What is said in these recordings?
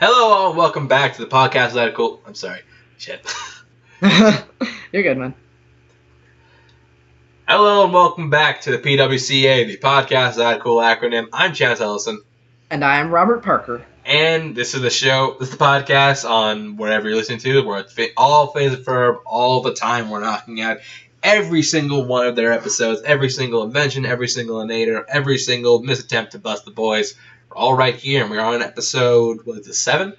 Hello, all, and welcome back to the podcast That cool. I'm sorry, shit. You're good, man. Hello, and welcome back to the PWCA, the podcast That cool acronym. I'm Chance Ellison, And I am Robert Parker. and this is the show. This is the podcast on whatever you're listening to. We're all Phineas and Ferb all the time. We're knocking out every single one of their episodes, every single invention, every single inator, every single misattempt to bust the boys. We're all right here, and we're on episode what is it seven?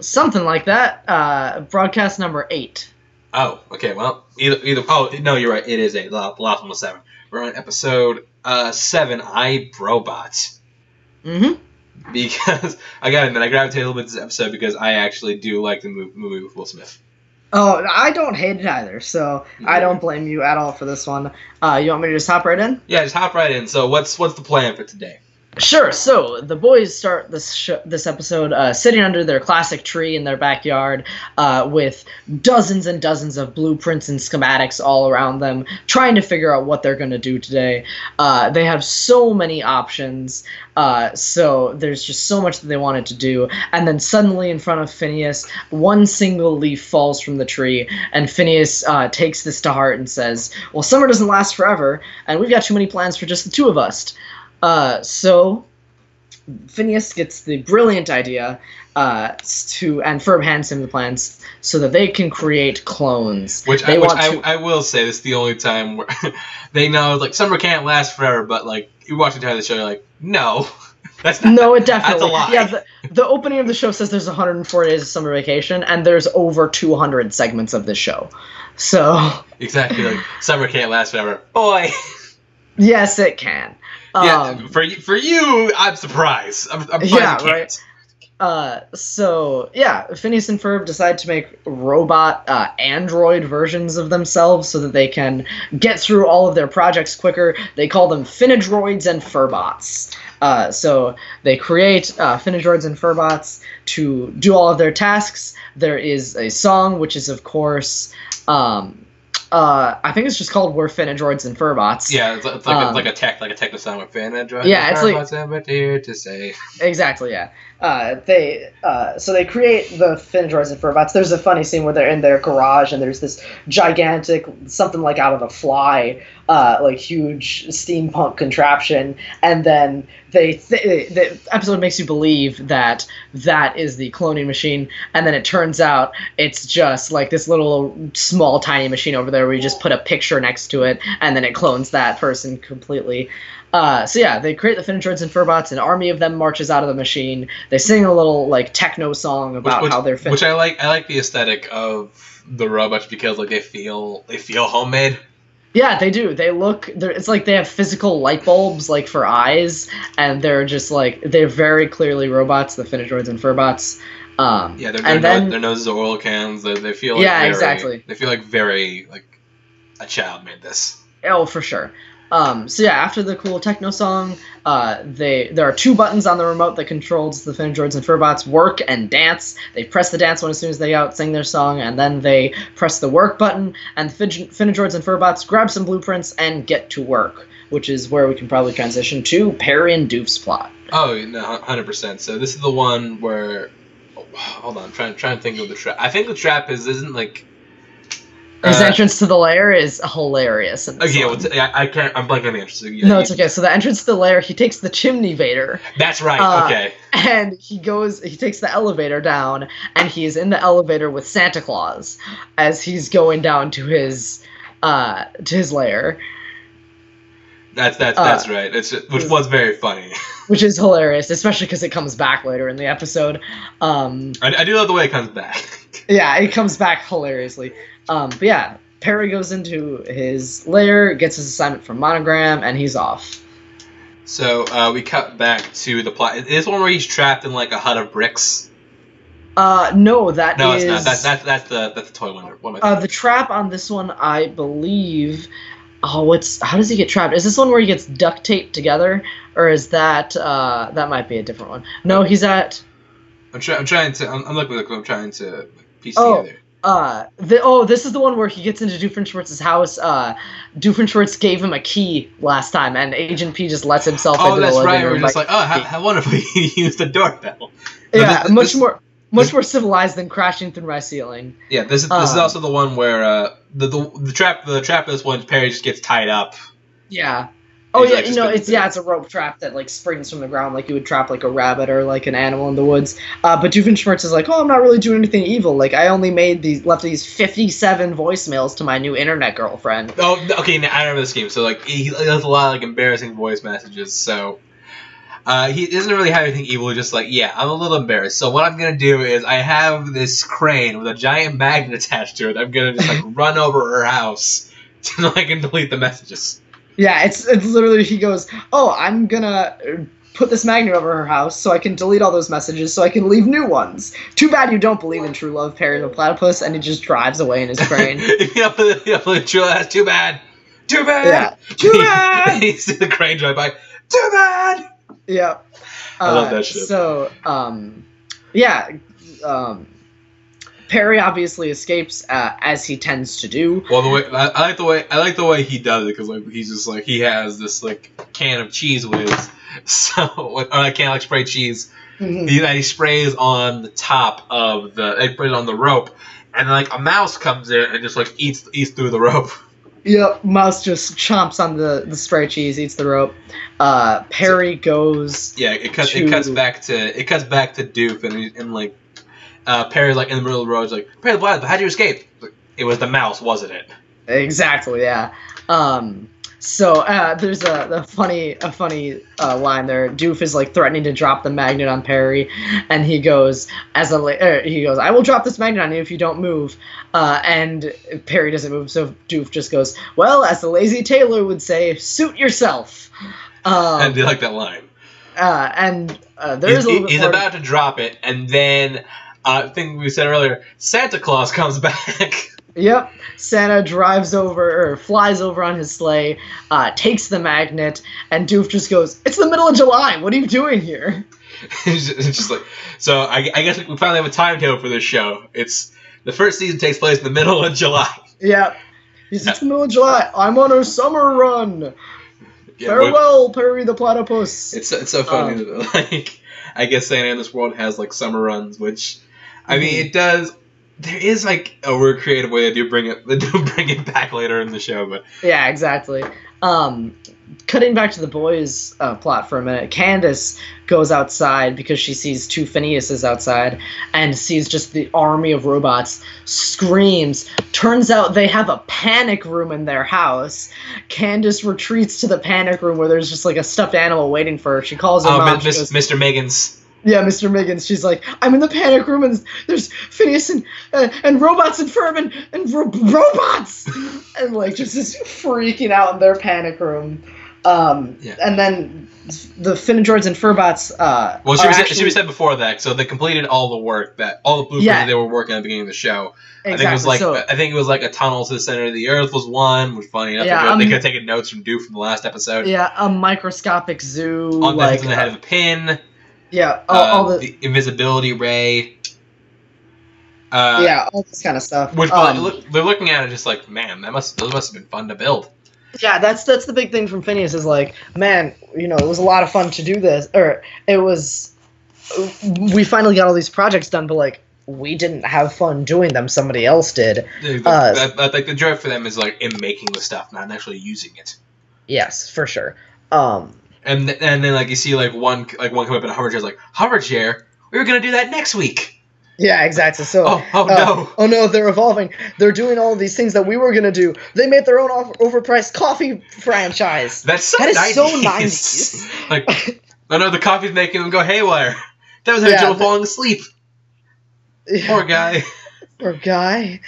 Something like that. Uh, broadcast number eight. Oh, okay. Well, either either. Oh no, you're right. It is eight. The last one was seven. We're on episode uh seven. I robots Mm-hmm. because I got to admit I gravitated a little bit to this episode because I actually do like the movie with Will Smith. Oh, I don't hate it either, so I don't blame you at all for this one. Uh, you want me to just hop right in? Yeah, just hop right in. So what's what's the plan for today? Sure. So the boys start this sh- this episode uh, sitting under their classic tree in their backyard, uh, with dozens and dozens of blueprints and schematics all around them, trying to figure out what they're going to do today. Uh, they have so many options, uh, so there's just so much that they wanted to do. And then suddenly, in front of Phineas, one single leaf falls from the tree, and Phineas uh, takes this to heart and says, "Well, summer doesn't last forever, and we've got too many plans for just the two of us." Uh, so Phineas gets the brilliant idea uh, to, and Ferb hands him the plans so that they can create clones. Which they I, which I, to. I will say this is the only time where they know like summer can't last forever, but like you watch the entire the show, you're like, no, that's not. no, it definitely. That's a lie. Yeah, the, the opening of the show says there's 104 days of summer vacation, and there's over 200 segments of this show. So exactly like summer can't last forever. Boy, yes, it can. Yeah. Um, For you, for you, I'm surprised. I'm, I'm Yeah, yeah, right. Uh, so yeah, Phineas and Ferb decide to make robot uh, android versions of themselves so that they can get through all of their projects quicker. They call them Phinedroids and Ferbots. Uh, so they create uh, Phinedroids and Ferbots to do all of their tasks. There is a song, which is of course. Um, uh, I think it's just called "We're Phinedroids and Ferbots." Yeah, it's, it's like a, Um, like a tech, like a techno sound with. Yeah, it's like- what's ever here to say. Exactly, yeah. Uh, they uh, so they create the Phinedroids and Ferbots. There's a funny scene where they're in their garage and there's this gigantic, something like out of a fly, uh, like huge steampunk contraption, and then they th- the episode makes you believe that that is the cloning machine, and then it turns out it's just like this little small tiny machine over there where you just put a picture next to it, and then it clones that person completely. Uh, so yeah, they create the Phinedroids and Ferbots. An army of them marches out of the machine. They sing a little like techno song about which, how they're fin- which I like. I like the aesthetic of the robots because like they feel they feel homemade. Yeah, they do. They look. It's like they have physical light bulbs like for eyes, and they're just like they're very clearly robots. The Phinedroids and Ferbots. Um, Yeah, their, their, and then nose, their noses are oil cans. They, they feel like Yeah, very, exactly. They feel like very like a child made this. Oh, for sure. Um, so yeah, after the cool techno song, uh, they there are two buttons on the remote that controls the Phinedroids and Ferbots: work and dance. They press the dance one as soon as they out sing their song, and then they press the work button, and the Fin- Phinedroids and Ferbots grab some blueprints and get to work, which is where we can probably transition to Perry and Doof's plot. Oh no, hundred percent. So this is the one where. oh, hold on, trying trying to think of the trap. I think the trap is isn't like. His uh, entrance to the lair is hilarious. In Okay, well, I, I can't. I'm blanking on the entrance. Yeah, no, it's okay. So the entrance to the lair, he takes the chimney vader. That's right. Uh, okay. and he goes he takes the elevator down and he is in the elevator with santa claus as he's going down to his uh to his lair That's that's uh, that's right. It's which was very funny. which is hilarious especially because it comes back later in the episode um I, I do love the way it comes back. yeah it comes back hilariously um but yeah perry goes into his lair gets his assignment from monogram and he's off So uh, we cut back to the plot. Is this one where he's trapped in like a hut of bricks? uh no that No, is it's not. That's that's that's the that's the toy one. What am I Uh, the trap on this one, I believe. Oh, what's how does he get trapped? Is this one where he gets duct taped together, or is that uh, that might be a different one? No, he's at I'm, try, I'm trying to. I'm, I'm looking. I'm trying to piece Oh. together. Uh the oh this is the one where he gets into Doofenshmirtz's house. Uh, Doofenshmirtz gave him a key last time, and Agent P just lets himself Oh, into that's the living right. room. We're just like, oh, how, how wonderful he used the doorbell. But yeah, this- much this- more much this- more civilized than crashing through my ceiling. Yeah, this is this is Um, also the one where uh, the, the the trap the trap of this one Perry just gets tied up. Yeah. Oh yeah, like, you know, been- it's yeah, it's a rope trap that like springs from the ground like you would trap like a rabbit or like an animal in the woods. Uh, but Doofenshmirtz is like, oh, I'm not really doing anything evil. Like I only made these left these 57 voicemails to my new internet girlfriend. Oh, okay. Now I remember this game. So like he, has a lot of like embarrassing voice messages. So uh, he doesn't really have anything evil. Just like yeah, I'm a little embarrassed. So what I'm gonna do is I have this crane with a giant magnet attached to it. I'm gonna just like run over her house so I can delete the messages. Yeah, it's it's literally he goes, oh, I'm gonna uh, put this magnet over her house so I can delete all those messages so I can leave new ones. Too bad you don't believe in true love, Perry the platypus, and he just drives away in his crane. yeah, but, yeah, but true. That's too bad. Too bad. Yeah. Too bad. you see the crane drive by. Too bad. Yeah. I love Uh, that shit. So, um, yeah, um, Perry obviously escapes uh, as he tends to do. Well, the way I, I like the way I like the way he does it because like he's just like he has this like can of cheese whiz, so or a can of like spray cheese. He, that he sprays on the top of the they put it on the rope, and like a mouse comes in and just like eats eats through the rope. Yep, Mouse just chomps on the, the spray cheese, eats the rope. Uh, Perry goes. Yeah, it cuts it cuts back to it cuts back to Doof and and like uh, Perry's like in the middle of the road, he's like Perry the Blind, how'd you escape? It was the mouse, wasn't it? Exactly, yeah. Um, so uh, there's a, a funny a funny uh, line there. Doof is like threatening to drop the magnet on Perry, and he goes as a er, he goes, "I will drop this magnet on you if you don't move." Uh, and Perry doesn't move, so Doof just goes, "Well, as the lazy tailor would say, suit yourself." Um, and they like that line. uh, and uh, there He's, a little bit he's about to drop it, and then uh, thing we said earlier, Santa Claus comes back. Yep. Santa drives over or flies over on his sleigh, uh, takes the magnet, and Doof just goes, "It's the middle of July. What are you doing here?" it's, just, like so. I, I guess we finally have a timetable for this show. It's the first season takes place in the middle of July. Yep. He's, it's the middle of July. I'm on a summer run. Yeah, Farewell, Perry the Platypus. It's it's so funny Um, that like I guess Santa in this world has like summer runs, which I mean it does. There is like a weird creative way they do bring it they do bring it back later in the show, but yeah, exactly. Um, cutting back to the boys' uh, plot for a minute, Candace goes outside because she sees two Phineases outside and sees just the army of robots. Screams. Turns out they have a panic room in their house. Candace retreats to the panic room where there's just like a stuffed animal waiting for her. She calls her oh, mom. Goes, Mr. Megan's yeah, Mr. Miggins. She's like, I'm in the panic room, and there's Phineas and uh, and robots and Ferb and, and ro- robots, and like just is freaking out in their panic room. Um, Yeah. and then the Phinedroids and Ferbots. Uh, Well, she was, actually, she was said before that, so they completed all the work that all the blueprints Yeah. they were working at the beginning of the show. exactly. I think it was like so, I think it was like a tunnel to the center of the earth was one, which funny enough Yeah, they, um, they could have taken notes from Doof from the last episode. yeah, a microscopic zoo. On like the, the head of the pin, yeah, all, uh, all the, the invisibility ray. Uh, yeah, all this kind of stuff. Which Um, look, they're looking at it just like, man, that must those must have been fun to build. Yeah, that's that's the big thing from Phineas is like, man, you know, it was a lot of fun to do this, or it was. We finally got all these projects done, but like we didn't have fun doing them. Somebody else did. The, Uh, that, that, like the joy for them is like in making the stuff, not actually using it. Yes, for sure. Um, And th- and then like you see like one like one come up in a hover chair, like hover chair. We were gonna do that next week. yeah, exactly. So. Oh oh uh, no. Oh no, they're evolving. They're doing all these things that we were gonna do. They made their own off- overpriced coffee franchise. That's so that is 90s. so 90s. like no no the coffee's making them go haywire. That was having Yeah, the- falling asleep. Poor guy. Poor guy.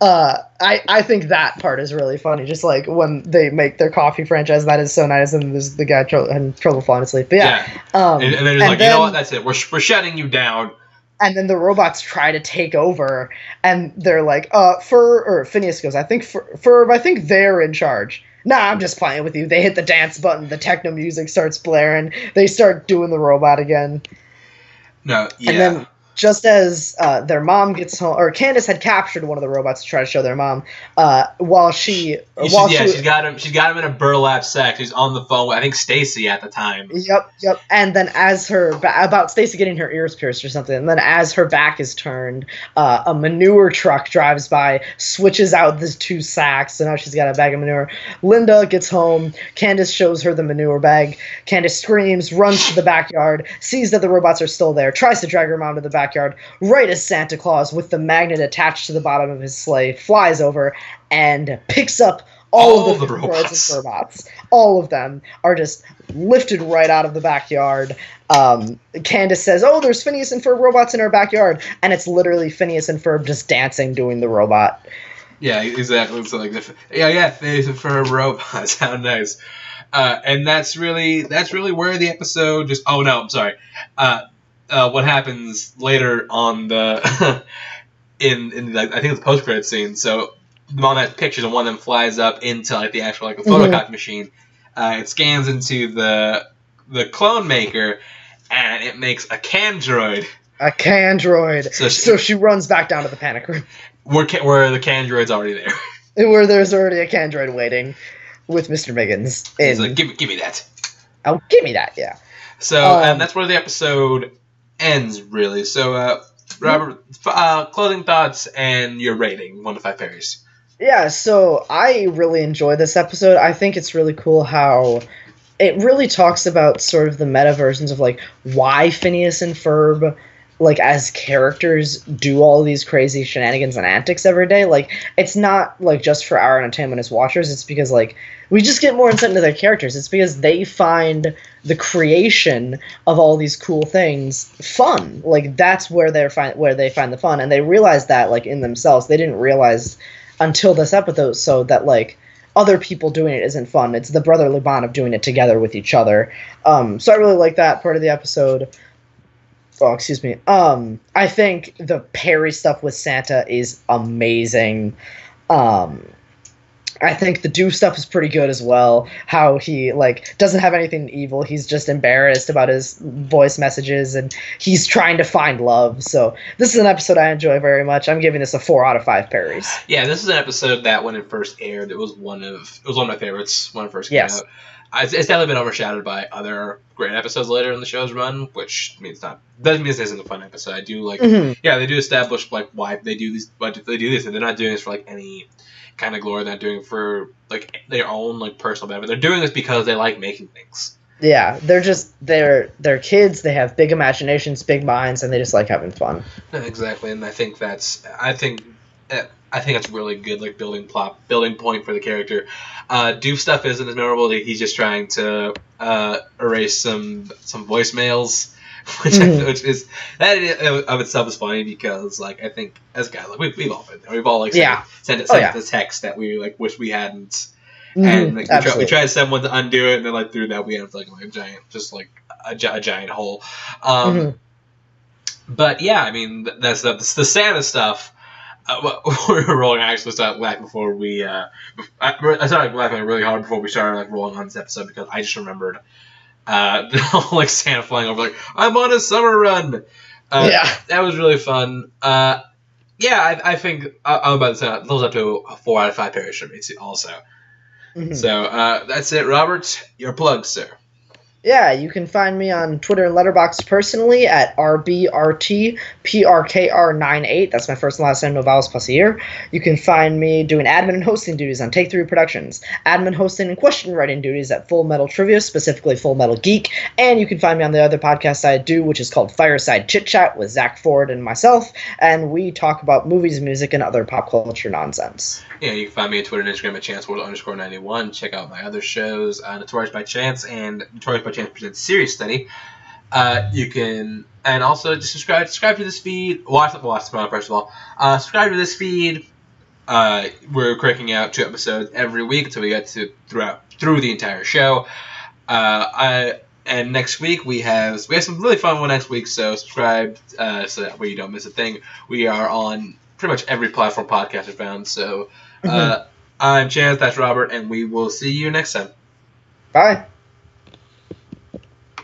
Uh, I I think that part is really funny. Just like when they make their coffee franchise, that is so nice, and there's the guy tro- having trouble falling asleep. But yeah, Yeah. um, And, and they're like, you know what? That's it. We're, sh- we're shutting you down. and then the robots try to take over, and they're like, uh, Fur or Phineas goes, I think Fur, Ferb, I think they're in charge. Nah, I'm just playing with you. They hit the dance button, the techno music starts blaring, they start doing the robot again, No, yeah. and then just as uh, their mom gets home, or Candace had captured one of the robots to try to show their mom, uh, while she, You while yeah, she, she's got him. She's got him in a burlap sack. She's on the phone with I think Stacy at the time. Yep, yep. And then as her about Stacy getting her ears pierced or something, and then as her back is turned, uh, a manure truck drives by, switches out the two sacks, so now she's got a bag of manure. Linda gets home. Candace shows her the manure bag. Candace screams, runs to the backyard, sees that the robots are still there, tries to drag her mom to the backyard. Right as Santa Claus, with the magnet attached to the bottom of his sleigh, flies over and picks up all, All of the, the robots. and robots. All of them are just lifted right out of the backyard. Um, Candace says, "Oh, there's Phineas and Ferb robots in our backyard," and it's literally Phineas and Ferb just dancing, doing the robot. Yeah, exactly. So like, the, yeah, yeah, and Ferb robots. How nice. Uh, and that's really that's really where the episode just. Oh no, I'm sorry. Uh, uh, what happens later on the in in like I think it's the post credit scene. So the mom has pictures, and one of them flies up into like the actual like the Mhm. photocopy machine. Uh, it scans into the the clone maker, and it makes a can droid. A can droid. So she, So she runs back down to the panic room, where where the can droid's already there. where there's already a can droid waiting with Mr. Miggins. He's In, like, give me give me that. oh, give me that, yeah. So, Um, and that's where the episode ends, really. So, uh, Robert, uh, clothing thoughts and your rating, one to five fairies. Yeah, so I really enjoy this episode. I think it's really cool how it really talks about sort of the meta versions of like why Phineas and Ferb like as characters do all these crazy shenanigans and antics every day. Like it's not like just for our entertainment as watchers, it's because like we just get more insight into their characters. It's because they find the creation of all these cool things fun. Like that's where they're find where they find the fun and they realize that like in themselves. They didn't realize until this episode so that like other people doing it isn't fun. It's the brotherly bond of doing it together with each other. Um, so I really like that part of the episode. Oh, excuse me. Um, I think the Perry stuff with Santa is amazing. Um, I think the do stuff is pretty good as well. How he like doesn't have anything evil. He's just embarrassed about his voice messages and he's trying to find love. So this is an episode I enjoy very much. I'm giving this a four out of five Perrys. Yeah, this is an episode that when it first aired, it was one of it was one of my favorites when it first came Yes. out. It's, it's definitely been overshadowed by other great episodes later in the show's run, which means not doesn't mean this isn't a fun episode. I do like Mhm. yeah, they do establish like why they do this, why they do this, and they're not doing this for like any kind of glory. They're not doing it for like their own like personal benefit. They're doing this because they like making things. Yeah, they're just they're they're kids. They have big imaginations, big minds, and they just like having fun. Exactly, and I think that's I think eh, I think that's really good like building plot building point for the character. Uh, Doof stuff isn't as memorable. He's just trying to uh, erase some some voicemails. Which, Mhm. which is that of itself is funny because like I think as guys like we've, we've all been there. we've all like sent, Yeah. sent, Oh, sent yeah. the text that we like wish we hadn't Mhm, and like, we, try, we absolutely. tried to send one to undo it, and then like through that we ended up like, a giant, just like a, a giant hole. Um, Mhm. But yeah, I mean th- that's the, the Santa stuff. Uh, we were rolling. I actually started laughing before we. Uh, I, I started laughing really hard before we started like rolling on this episode because I just remembered uh, like Santa flying over like I'm on a summer run. Uh, yeah, that was really fun. Uh, yeah, I, I think I, I'm about to say those up to a four out of five pairs for me too. Also. Mhm. So uh, that's it, Robert. Your plug, sir. Yeah. You can find me on Twitter and Letterboxd personally at rbrtprkr98. That's my first and last name, no vowels plus a year. You can find me doing admin and hosting duties on Take Three Productions, admin hosting and question writing duties at Full Metal Trivia, specifically Full Metal Geek, and you can find me on the other podcast I do, which is called Fireside Chit Chat with Zach Ford and myself, and we talk about movies, music, and other pop culture nonsense. Yeah, you can find me on Twitter and Instagram at chanceworld underscore 91. Check out my other shows, uh, Notorious by Chance and Notorious by Chance Presents Serious Study. Uh, you can, and also just subscribe subscribe to this feed. Watch, watch the first of all. Uh, subscribe to this feed. Uh, we're cranking out two episodes every week until we get to throughout through the entire show. Uh, I and next week we have we have some really fun one next week. So subscribe uh, so that way you don't miss a thing. We are on pretty much every platform podcast is found. So uh, I'm Chance. That's Robert, and we will see you next time. Bye.